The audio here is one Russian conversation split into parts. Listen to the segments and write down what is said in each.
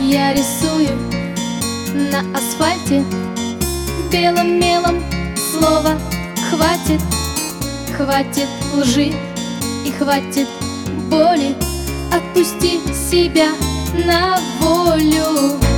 Я рисую на асфальте. Белым мелом слова «хватит» Хватит лжи и хватит боли Отпусти себя на волю.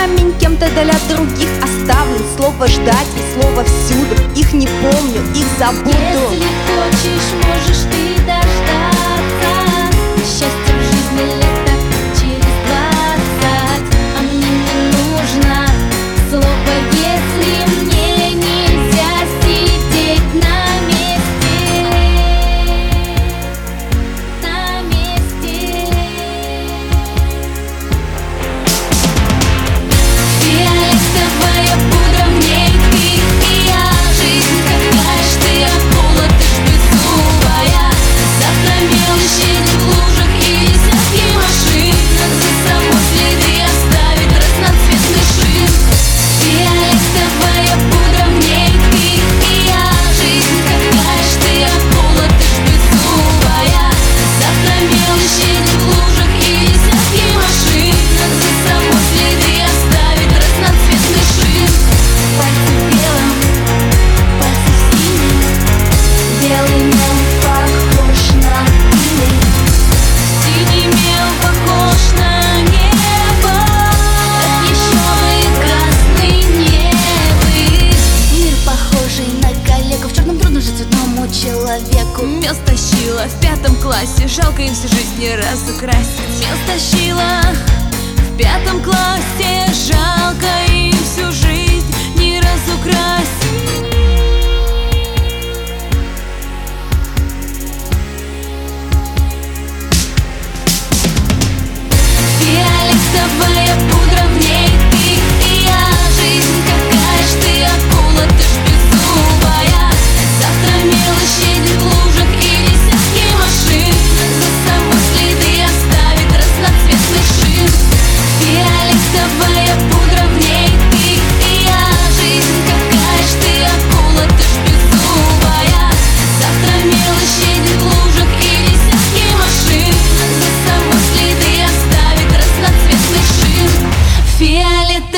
камень кем-то для других оставлен Слово ждать и слово всюду. Их не помню, их забуду. Если хочешь, можешь ты дождаться. Счастья было в пятом классе. Жалко им всю жизнь не раз украсть. Я стащила в пятом классе. Жалко им всю жизнь не раз украсть.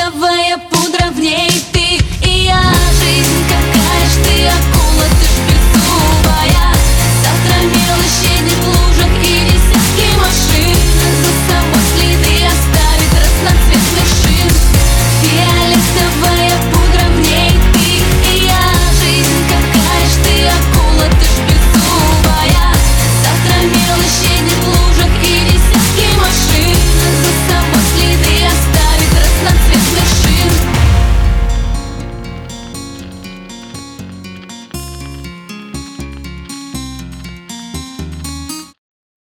Розовая пудра в ней.